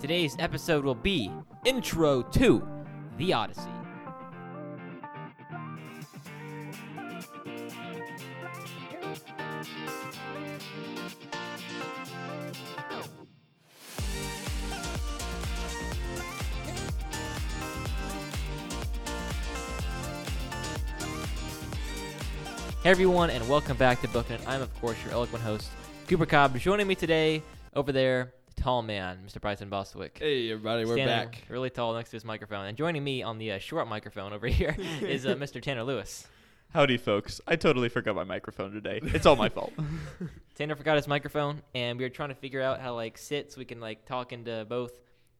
Today's episode will be Intro to The Odyssey. Hey everyone, and welcome back to Booking I'm, of course, your eloquent host, Cooper Cobb. Joining me today, over there, the tall man, Mr. Bryson Bostwick. Hey everybody, we're Standing back. Really tall next to his microphone. And joining me on the uh, short microphone over here is uh, Mr. Tanner Lewis. Howdy, folks. I totally forgot my microphone today. It's all my fault. Tanner forgot his microphone, and we were trying to figure out how to, like sit so we can like talk into both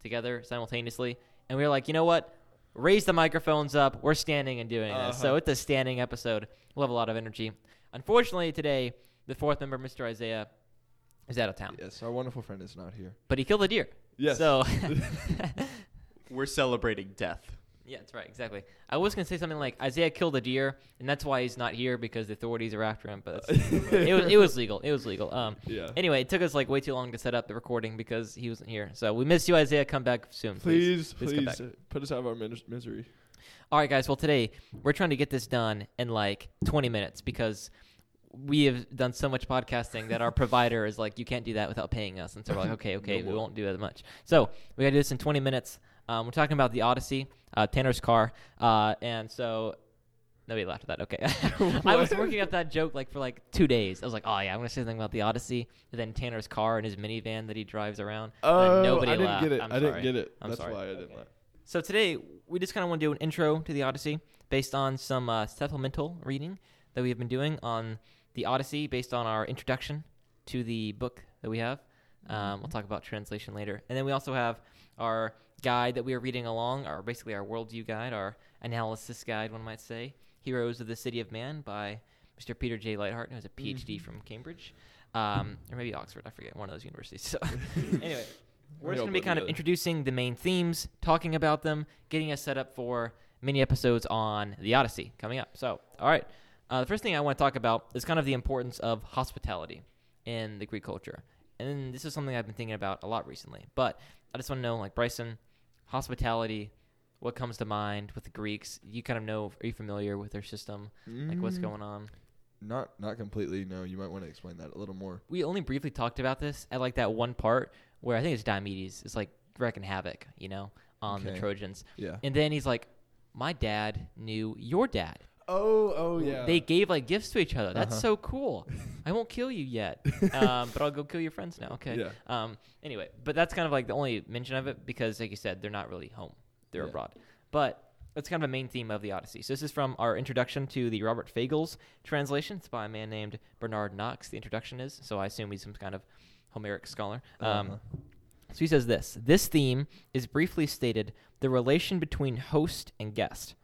together simultaneously. And we were like, you know what? Raise the microphones up. We're standing and doing this. So Uh-huh. it's a standing episode. We'll have a lot of energy. Unfortunately, today the fourth member, Mr. Isaiah, is out of town, Yes, our wonderful friend is not here. but he killed a deer. Yes. So We're celebrating death. Yeah, that's right, exactly. I was gonna say something like Isaiah killed a deer, and that's why he's not here because the authorities are after him. But it was it was legal. It was legal. Um. Yeah. Anyway, it took us like way too long to set up the recording because he wasn't here. So we miss you, Isaiah. Come back soon, please. Please, Please come please, back. put us out of our mis- misery. All right, guys. Well, today we're trying to get this done in like 20 minutes because we have done so much podcasting that our provider is like, you can't do that without paying us. And so we're like, okay, okay, we won't do as much. So we got to do this in 20 minutes. Um, we're talking about the Odyssey, uh, Tanner's car, uh, and so. Nobody laughed at that. Okay, I was working up that joke like for like two days. I was like, "Oh yeah, I'm gonna say something about the Odyssey." And then Tanner's car and his minivan that he drives around. Oh, nobody I didn't laughed. get it. I'm I didn't get it. I'm That's sorry. why I didn't laugh. So today we just kind of want to do an intro to the Odyssey based on some uh, supplemental reading that we have been doing on the Odyssey based on our introduction to the book that we have. Um, we'll talk about translation later, and then we also have our guide that we are reading along, our basically our worldview guide, our analysis guide, one might say, "Heroes of the City of Man" by Mr. Peter J. Leithart, who has a PhD Mhm. from Cambridge, um, or maybe Oxford. I forget one of those universities. So anyway, we're just going to be kind of introducing the main themes, talking about them, getting us set up for mini episodes on the Odyssey coming up. So, all right. Uh, the first thing I want to talk about is kind of the importance of hospitality in the Greek culture. And this is something I've been thinking about a lot recently. But I just want to know, like, Bryson, hospitality, what comes to mind with the Greeks? You kind of know, are you familiar with their system? Like, what's Mm, going on? Not, not completely. No, you might want to explain that a little more. We only briefly talked about this at, like, that one part where I think it's Diomedes. It's like wrecking havoc, you know, on the Trojans. Yeah. And then he's like, "My dad knew your dad. Oh, oh yeah. They gave like gifts to each other. That's Uh-huh. so cool. I won't kill you yet, um, but I'll go kill your friends now. Okay. Yeah. Um. Anyway, but that's kind of like the only mention of it because, like you said, they're not really home. They're Yeah. abroad. But that's kind of a main theme of the Odyssey. So this is from our introduction to the Robert Fagles translation. It's by a man named Bernard Knox. The introduction is. So I assume he's some kind of Homeric scholar. Um, Uh-huh. so he says this This theme is briefly stated the relation between host and guest,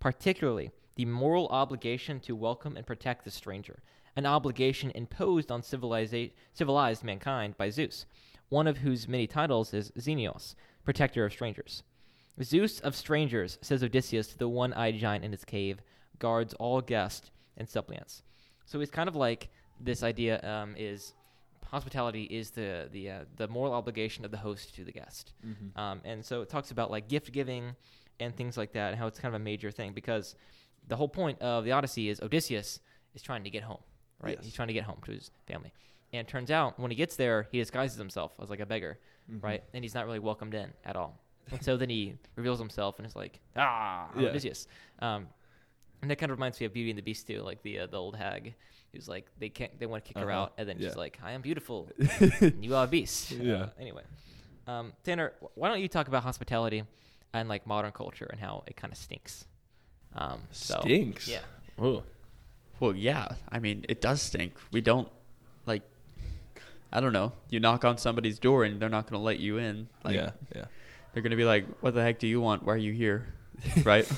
particularly the moral obligation to welcome and protect the stranger, an obligation imposed on civiliza- civilized mankind by Zeus, one of whose many titles is Xenios, protector of strangers. Zeus of strangers, says Odysseus to the one eyed giant in his cave, guards all guests and suppliants. So it's kind of like this idea um, is hospitality is the the uh, the moral obligation of the host to the guest. Mhm. Um, and so it talks about like gift giving and things like that, and how it's kind of a major thing because the whole point of the Odyssey is Odysseus is trying to get home, right? Yes. He's trying to get home to his family. And it turns out when he gets there, he disguises himself as like a beggar, Mhm. right? And he's not really welcomed in at all. And so then he reveals himself and is like, ah, Yeah. Odysseus. Um, and that kind of reminds me of Beauty and the Beast too, like the uh, the old hag who's like they can't they want to kick her Uh-huh. out, and then she's like, I am beautiful, you are a beast. Yeah. Uh, anyway, um, Tanner, why don't you talk about hospitality and like modern culture and how it kind of stinks? Um, so, Stinks. Yeah. Oh. Well, yeah. I mean, it does stink. We don't like. I don't know. You knock on somebody's door and they're not going to let you in. Like, yeah. Yeah. They're going to be like, "What the heck do you want? Why are you here?" right?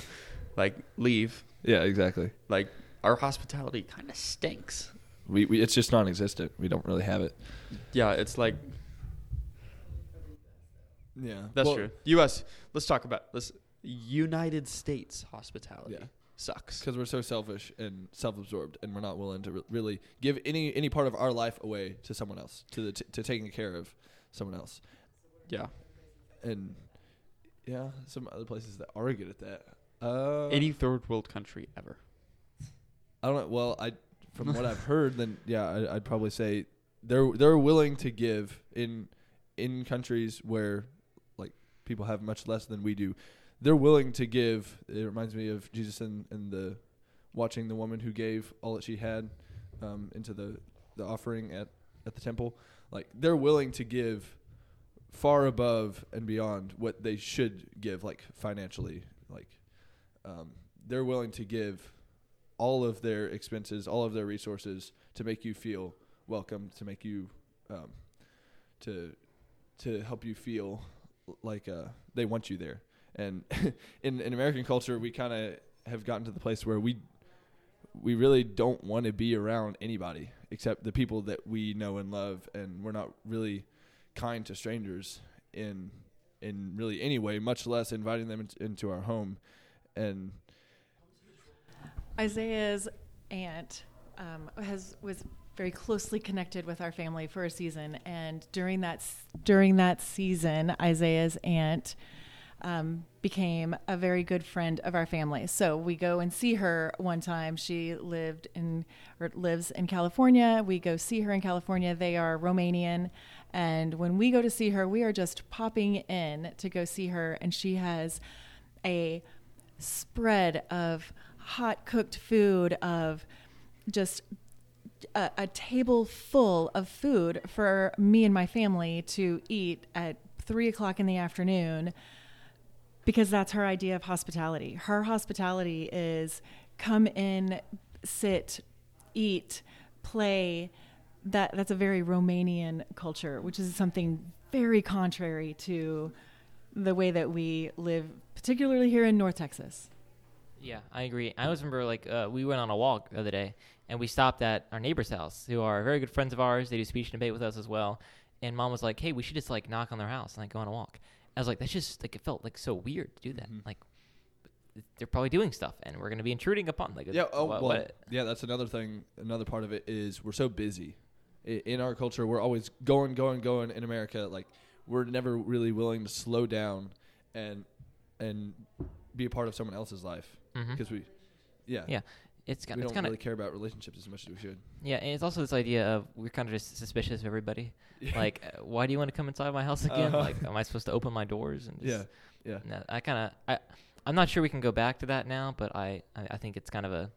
Like, leave. Yeah. Exactly. Like, our hospitality kind of stinks. We, we it's just non-existent. We don't really have it. Yeah, it's like Yeah. that's true. U.S. Let's talk about this. United States hospitality Yeah. sucks. Because we're so selfish and self-absorbed, and we're not willing to re- really give any any part of our life away to someone else, to the t- to taking care of someone else. Yeah. and yeah, some other places that are good at that. Uh, Any third world country ever. I don't know. Well, I from what I've heard, then yeah, I, I'd probably say they're they're willing to give in in countries where like people have much less than we do. They're willing to give. It reminds me of Jesus and, and the watching the woman who gave all that she had um, into the the offering at at the temple. Like they're willing to give far above and beyond what they should give, like financially. Like um, they're willing to give all of their expenses, all of their resources to make you feel welcome, to make you, um, to, to help you feel like uh, they want you there. And in in American culture, we kind of have gotten to the place where we we really don't want to be around anybody except the people that we know and love, and we're not really kind to strangers in in really any way, much less inviting them in- into our home. And Isaiah's aunt um, has was very closely connected with our family for a season, and during that during that season, Isaiah's aunt um, became a very good friend of our family. So we go and see her one time. She lived in or lives in California. We go see her in California. They are Romanian, and when we go to see her, we are just popping in to go see her, and she has a spread of hot cooked food of just a, a table full of food for me and my family to eat at three o'clock in the afternoon because that's her idea of hospitality. Her hospitality is come in, sit, eat, play. That that's a very Romanian culture, which is something very contrary to the way that we live, particularly here in North Texas. Yeah, I agree. I always remember like uh, we went on a walk the other day, and we stopped at our neighbor's house, who are very good friends of ours. They do speech and debate with us as well. And mom was like, "Hey, we should just like knock on their house and like go on a walk." I was like, "That's just like it felt like so weird to do that. Mhm. Like they're probably doing stuff, and we're gonna be intruding upon like yeah, oh what- well, what- yeah. That's another thing. Another part of it is we're so busy. In our culture, we're always going, going, going. In America, like we're never really willing to slow down and and be a part of someone else's life because we, yeah, Yeah, it's we kind it's don't kind of really care about relationships as much as we should. yeah, and it's also this idea of we're kind of just suspicious of everybody. Yeah. Like, uh, why do you want to come inside my house again? Uh-huh. Like, am I supposed to open my doors and just yeah, yeah. No, I kind of I I'm not sure we can go back to that now, but I I, I think it's kind of a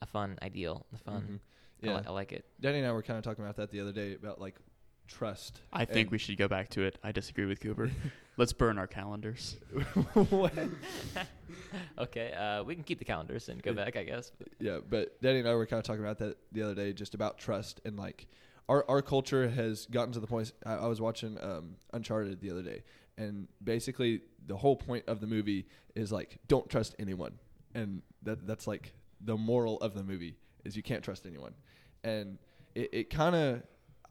a fun ideal, a fun. Mhm. I, Yeah, li- I like it. Danny and I were kind of talking about that the other day about like trust. I think we should go back to it. I disagree with Cooper. Let's burn our calendars. Okay, uh, we can keep the calendars and go back, I guess. But yeah, but Danny and I were kind of talking about that the other day, just about trust and like our our culture has gotten to the point. I, I was watching um, Uncharted the other day, and basically the whole point of the movie is like don't trust anyone, and that that's like the moral of the movie is you can't trust anyone, and it, it kind of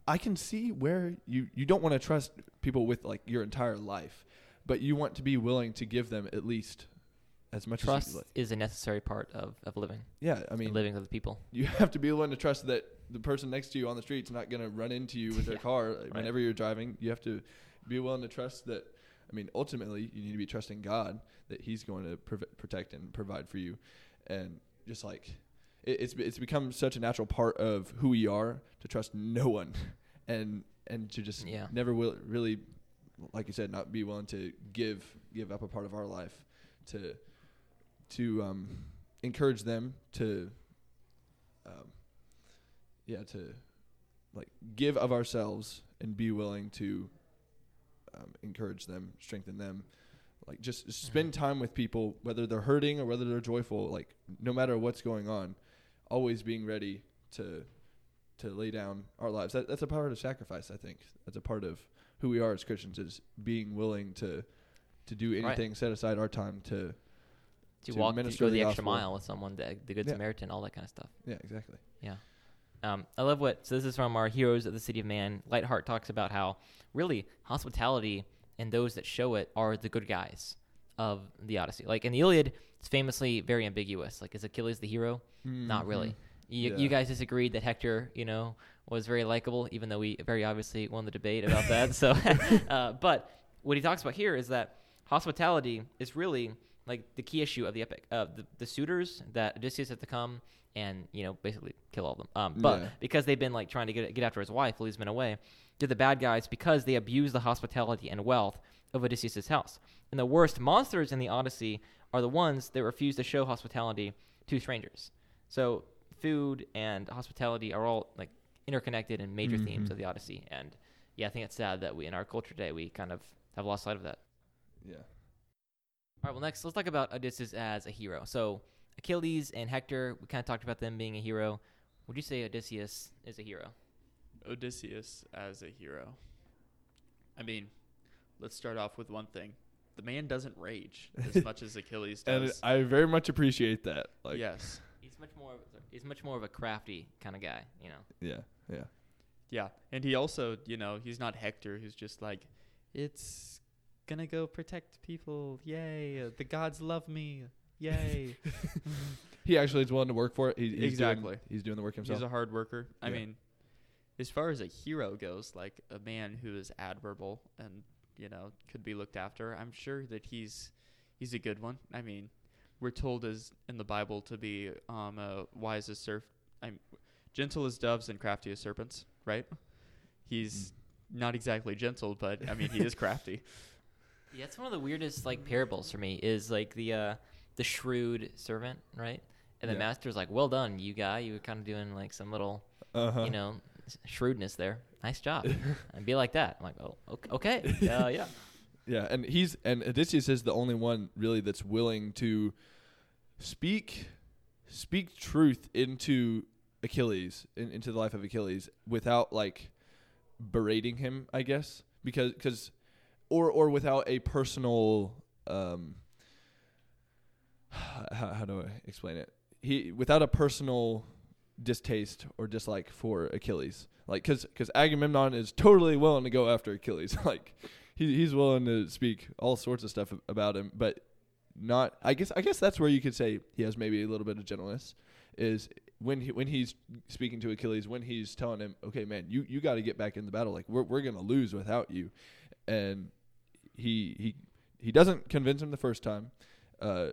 I can see where you you don't want to trust people with like your entire life, but you want to be willing to give them at least as much trust as you like. is a necessary part of, of living. Yeah, I mean, living with people. you have to be willing to trust that the person next to you on the street's not going to run into you with their Yeah, car right. whenever you're driving. You have to be willing to trust that. I mean, ultimately, you need to be trusting God that He's going to prov- protect and provide for you, and just like it, it's it's become such a natural part of who we are to trust no one, and and to just Yeah. never will really, like you said, not be willing to give give up a part of our life to to um, encourage them to um, yeah to like give of ourselves and be willing to um, encourage them strengthen them like just just spend time with people whether they're hurting or whether they're joyful like no matter what's going on always being ready to to lay down our lives that, that's a part of sacrifice i think that's a part of who we are as christians is being willing to to do Right. anything set aside our time to To, To walk, to go the the extra gospel. mile with someone, the, the good Yeah. Samaritan, all that kind of stuff. yeah exactly Yeah. Um, I love what, so this is from our Heroes of the City of Man. Leithart talks about how really hospitality and those that show it are the good guys of the Odyssey. Like in the Iliad, it's famously very ambiguous. Like, is Achilles the hero? Not really. You, Yeah. you guys disagreed that Hector, you know, was very likable, even though we very obviously won the debate about that. So, uh, but what he talks about here is that hospitality is really like the key issue of the epic. Uh, the, the suitors that Odysseus has to come and you know basically kill all of them. Um, but Yeah. because they've been like trying to get get after his wife while he's been away, they're the bad guys because they abuse the hospitality and wealth of Odysseus' house. And the worst monsters in the Odyssey are the ones that refuse to show hospitality to strangers. So food and hospitality are all like interconnected and major themes Mhm. of the Odyssey. And yeah, I think it's sad that we in our culture today we kind of have lost sight of that. Yeah. All right, well, next, let's talk about Odysseus as a hero. So, Achilles and Hector, we kind of talked about them being a hero. Would you say Odysseus is a hero? Odysseus as a hero. I mean, let's start off with one thing. The man doesn't rage as much as Achilles does. And. I very much appreciate that. Like, yes. He's much more. Of, he's much more of a crafty kind of guy, you know. yeah, yeah. Yeah. And he also, you know, he's not Hector who's just like, it's gonna go protect people. Yay. Uh, the gods love me. Yay. He actually is willing to work for it. He, he's Exactly. Doing, he's doing the work himself. He's a hard worker. I Yeah. mean, as far as a hero goes, like a man who is admirable and you know could be looked after, I'm sure that he's he's a good one. I mean, we're told as in the Bible to be um uh, wise as serf, I'm gentle as doves and crafty as serpents. Right? He's not exactly gentle, but I mean he is crafty. Yeah, it's one of the weirdest like parables for me. Is like the uh, the shrewd servant, right? And the Yeah. master's like, "Well done, you guy. You were kind of doing like some little, uh-huh. you know, s- shrewdness there. Nice job." and be like that. I'm like, "Oh, okay, okay. Uh, yeah." Yeah, and he's and Odysseus is the only one really that's willing to speak speak truth into Achilles in, into the life of Achilles without like berating him, I guess, because cause, or or without a personal um how, how do I explain it? He without a personal distaste or dislike for Achilles. Like cuz cuz Agamemnon is totally willing to go after Achilles. like he he's willing to speak all sorts of stuff about him, but not I guess I guess that's where you could say he has maybe a little bit of gentleness is when he when he's speaking to Achilles when he's telling him, "Okay, man, you you got to get back in the battle. Like we're we're to lose without you." And he he he doesn't convince him the first time. Uh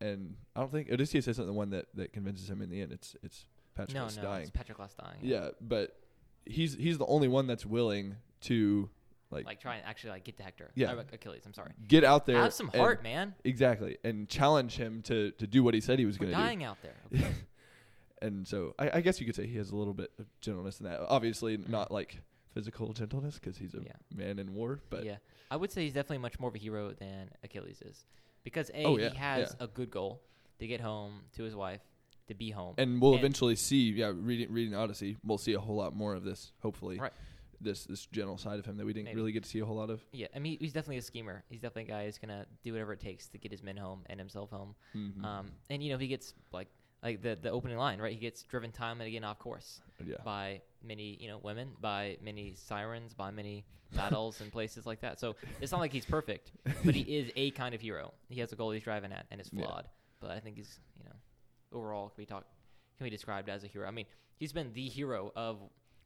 and I don't think Odysseus isn't the one that, that convinces him in the end. It's it's Patroclus no, dying. it's Patroclus dying. Yeah, but he's he's the only one that's willing to like, Like try and actually like get to Hector. Yeah. Or Achilles. I'm sorry. get out there. Have some and- heart, man. Exactly, and challenge him to to do what he said he was going to do. dying out there. Okay. and so I, I guess you could say he has a little bit of gentleness in that. Obviously, not like physical gentleness because he's a Mm-hmm. Yeah. man in war. But yeah, I would say he's definitely much more of a hero than Achilles is, because a Oh, yeah, he has yeah. a good goal to get home to his wife, to be home, and we'll And- eventually see. Yeah, reading reading Odyssey, we'll see a whole lot more of this. Hopefully, Right. this this general side of him that we didn't Maybe. really get to see a whole lot of. yeah, I mean he's definitely a schemer. He's definitely a guy who's gonna do whatever it takes to get his men home and himself home. Mhm. Um, and you know he gets like like the the opening line right. He gets driven time and again off course yeah, by many you know women, by many sirens, by many battles and places like that. So it's not like he's perfect, but he is a kind of hero. He has a goal he's driving at, and it's Yeah. flawed. But I think he's you know overall can be talk can be described as a hero. I mean, he's been the hero of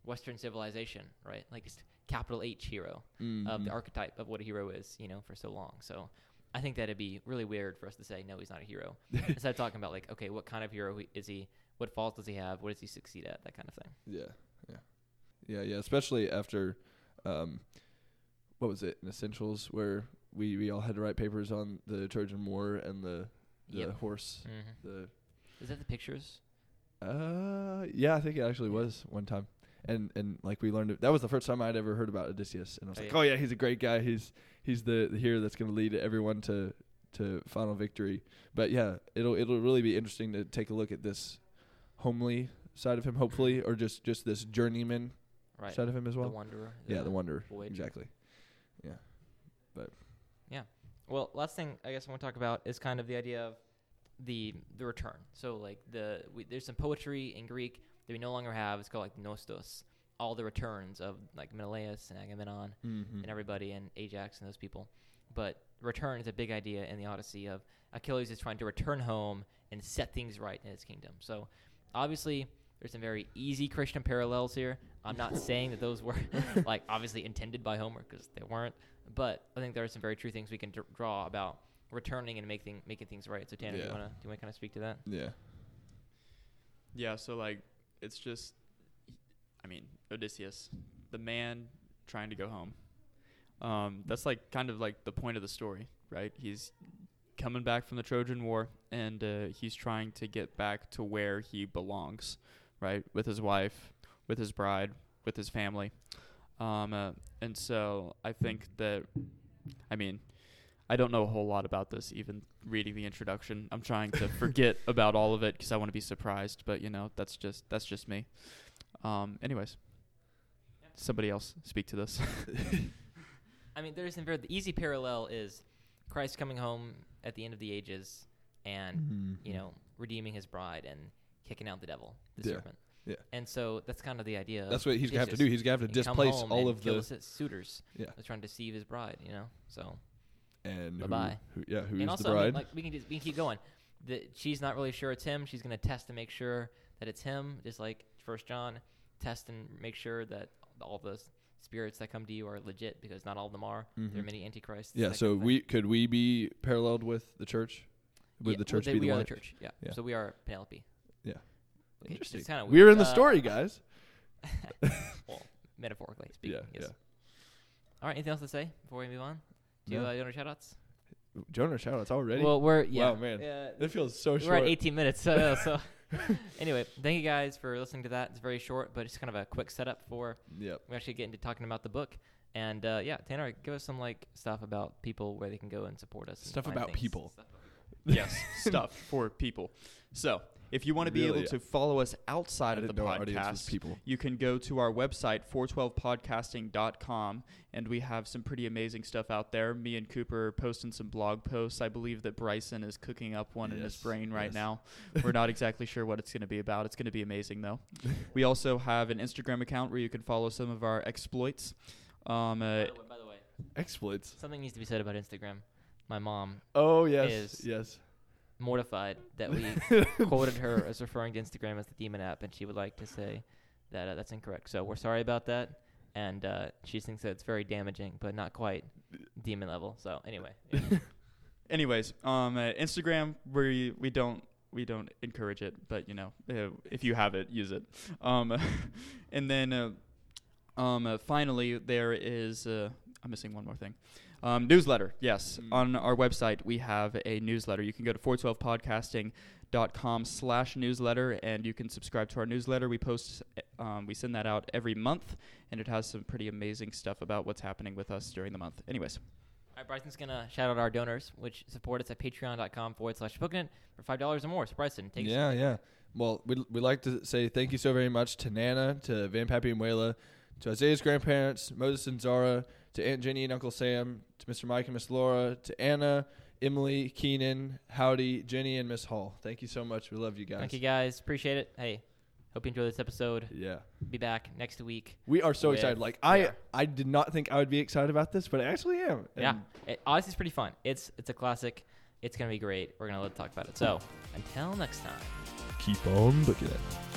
Western civilization, right? Like he's capital H hero of Mhm. the archetype of what a hero is, you know, for so long. So I think that'd be really weird for us to say no, he's not a hero. Instead of talking about like, okay, what kind of hero is he? What faults does he have? What does he succeed at? That kind of thing. Yeah, yeah, yeah, yeah. Especially after, um, what was it in Essentials where we, we all had to write papers on the Trojan War and the the Yep. horse. hmm The Is that the pictures? uh, yeah, I think it actually was one time. And and like we learned, that was the first time I'd ever heard about Odysseus, and I was Oh, like, yeah. oh yeah, he's a great guy. He's he's the, the hero that's going to lead everyone to to final victory. But yeah, it'll it'll really be interesting to take a look at this homely side of him, hopefully, or just just this journeyman Right. side of him as well. The wanderer. Yeah, the Wanderer. voyager. Exactly. Yeah, but yeah. Well, last thing I guess I want to talk about is kind of the idea of the the return. So like the we, there's some poetry in Greek that we no longer have. It's called like nostos. All the returns of like Menelaus and Agamemnon Mm-hmm. and everybody and Ajax and those people. But return is a big idea in the Odyssey of Achilles is trying to return home and set things right in his kingdom. So obviously there's some very easy Christian parallels here. I'm not saying that those were like obviously intended by Homer because they weren't. But I think there are some very true things we can dr- draw about returning and making making things right. So Tanner, do Yeah. you wanna do you wanna kind of speak to that? Yeah. Yeah, so like it's just I mean, Odysseus, the man trying to go home. Um, that's like kind of like the point of the story, right? He's coming back from the Trojan War and uh, he's trying to get back to where he belongs, right? With his wife, with his bride, with his family. Um, uh, and so I think that, I mean, I don't know a whole lot about this, even reading the introduction. I'm trying to forget about all of it because I want to be surprised. But you know, that's just that's just me. Um, anyways, somebody else speak to this. I mean, there's some very the easy parallel is Christ coming home at the end of the ages and Mhm. you know redeeming his bride and kicking out the devil, the Yeah. serpent. Yeah. And so that's kind of the idea. That's what he's gonna have to do. Odysseus. He's gonna have to And come displace home all and of kill the suitors. Yeah. That's trying to deceive his bride. You know, so and who yeah, who's and also, the I mean, bride? like we can just, we can keep going. The, she's not really sure it's him. She's gonna test to make sure that it's him, just like First John. Test and make sure that all the spirits that come to you are legit, because not all of them are. There are Mhm. many antichrists. yeah. So kind of we could we be paralleled with the church? Would Yeah, the well, church they- be we the are the church. Yeah. Yeah. So we are Penelope. Yeah. Okay, Interesting. It's kind of We're in the story, guys. well, metaphorically speaking. Yeah, yes. All right. Anything else to say before we move on? Do you No. uh, donor shoutouts? Jonah shoutouts already. Well, we're yeah. Wow, man. Yeah, that feels so short. we're at 18 minutes. So, so anyway, thank you guys for listening to that. It's very short, but it's kind of a quick setup for Yep. we actually get into talking about the book. And uh, yeah, Tanner, give us some like stuff about people where they can go and support us. Stuff find about things. people. Stuff about people. yes, stuff for people. So if you want to be Really? able to follow us outside I of the didn't know our audience was podcast, people. you can go to our website 412podcasting.com and we have some pretty amazing stuff out there me and cooper are posting some blog posts i believe that bryson is cooking up one in his Yes, brain right yes. now we're not exactly sure what it's going to be about it's going to be amazing though we also have an instagram account where you can follow some of our exploits um, By uh, the way- by the way, Exploits. something needs to be said about Instagram. My mom Oh yes, Is- yes. Mortified that we quoted her as referring to Instagram as the demon app, and she would like to say that uh, that's incorrect. So we're sorry about that, and uh, she thinks that it's very damaging, but not quite demon level. So anyway, yeah. anyways um, uh, instagram we we don't we don't encourage it but you know uh, if you have it use it um, and then uh, um, uh, finally there is uh, i'm missing one more thing um, newsletter yes Mm. on our website we have a newsletter you can go to 412podcasting.com slash newsletter and you can subscribe to our newsletter we post um, we send that out every month and it has some pretty amazing stuff about what's happening with us during the month anyways All right, Bryson's gonna shout out our donors, which support us at patreon.com forward slash bookinit for five dollars or more. So Bryson, take yeah, yeah. Well, we'd, we'd like to say thank you so very much to Nana, to Van Pappy and Wayla, to Isaiah's grandparents, Moses and Zara, to Aunt Jenny and Uncle Sam, to Mr. Mike and Miss Laura, to Anna, Emily, Keenan, Howdy, Jenny, and Miss Hall. Thank you so much. We love you guys. Thank you guys, appreciate it. Hey, hope you enjoyed this episode. Yeah. Be back next week. We are so With- excited. Like yeah. I I did not think I would be excited about this, but I actually am. yeah, it, honestly, it's pretty fun. It's it's a classic. It's gonna be great. We're gonna let talk about it. So until next time. Keep on looking at it.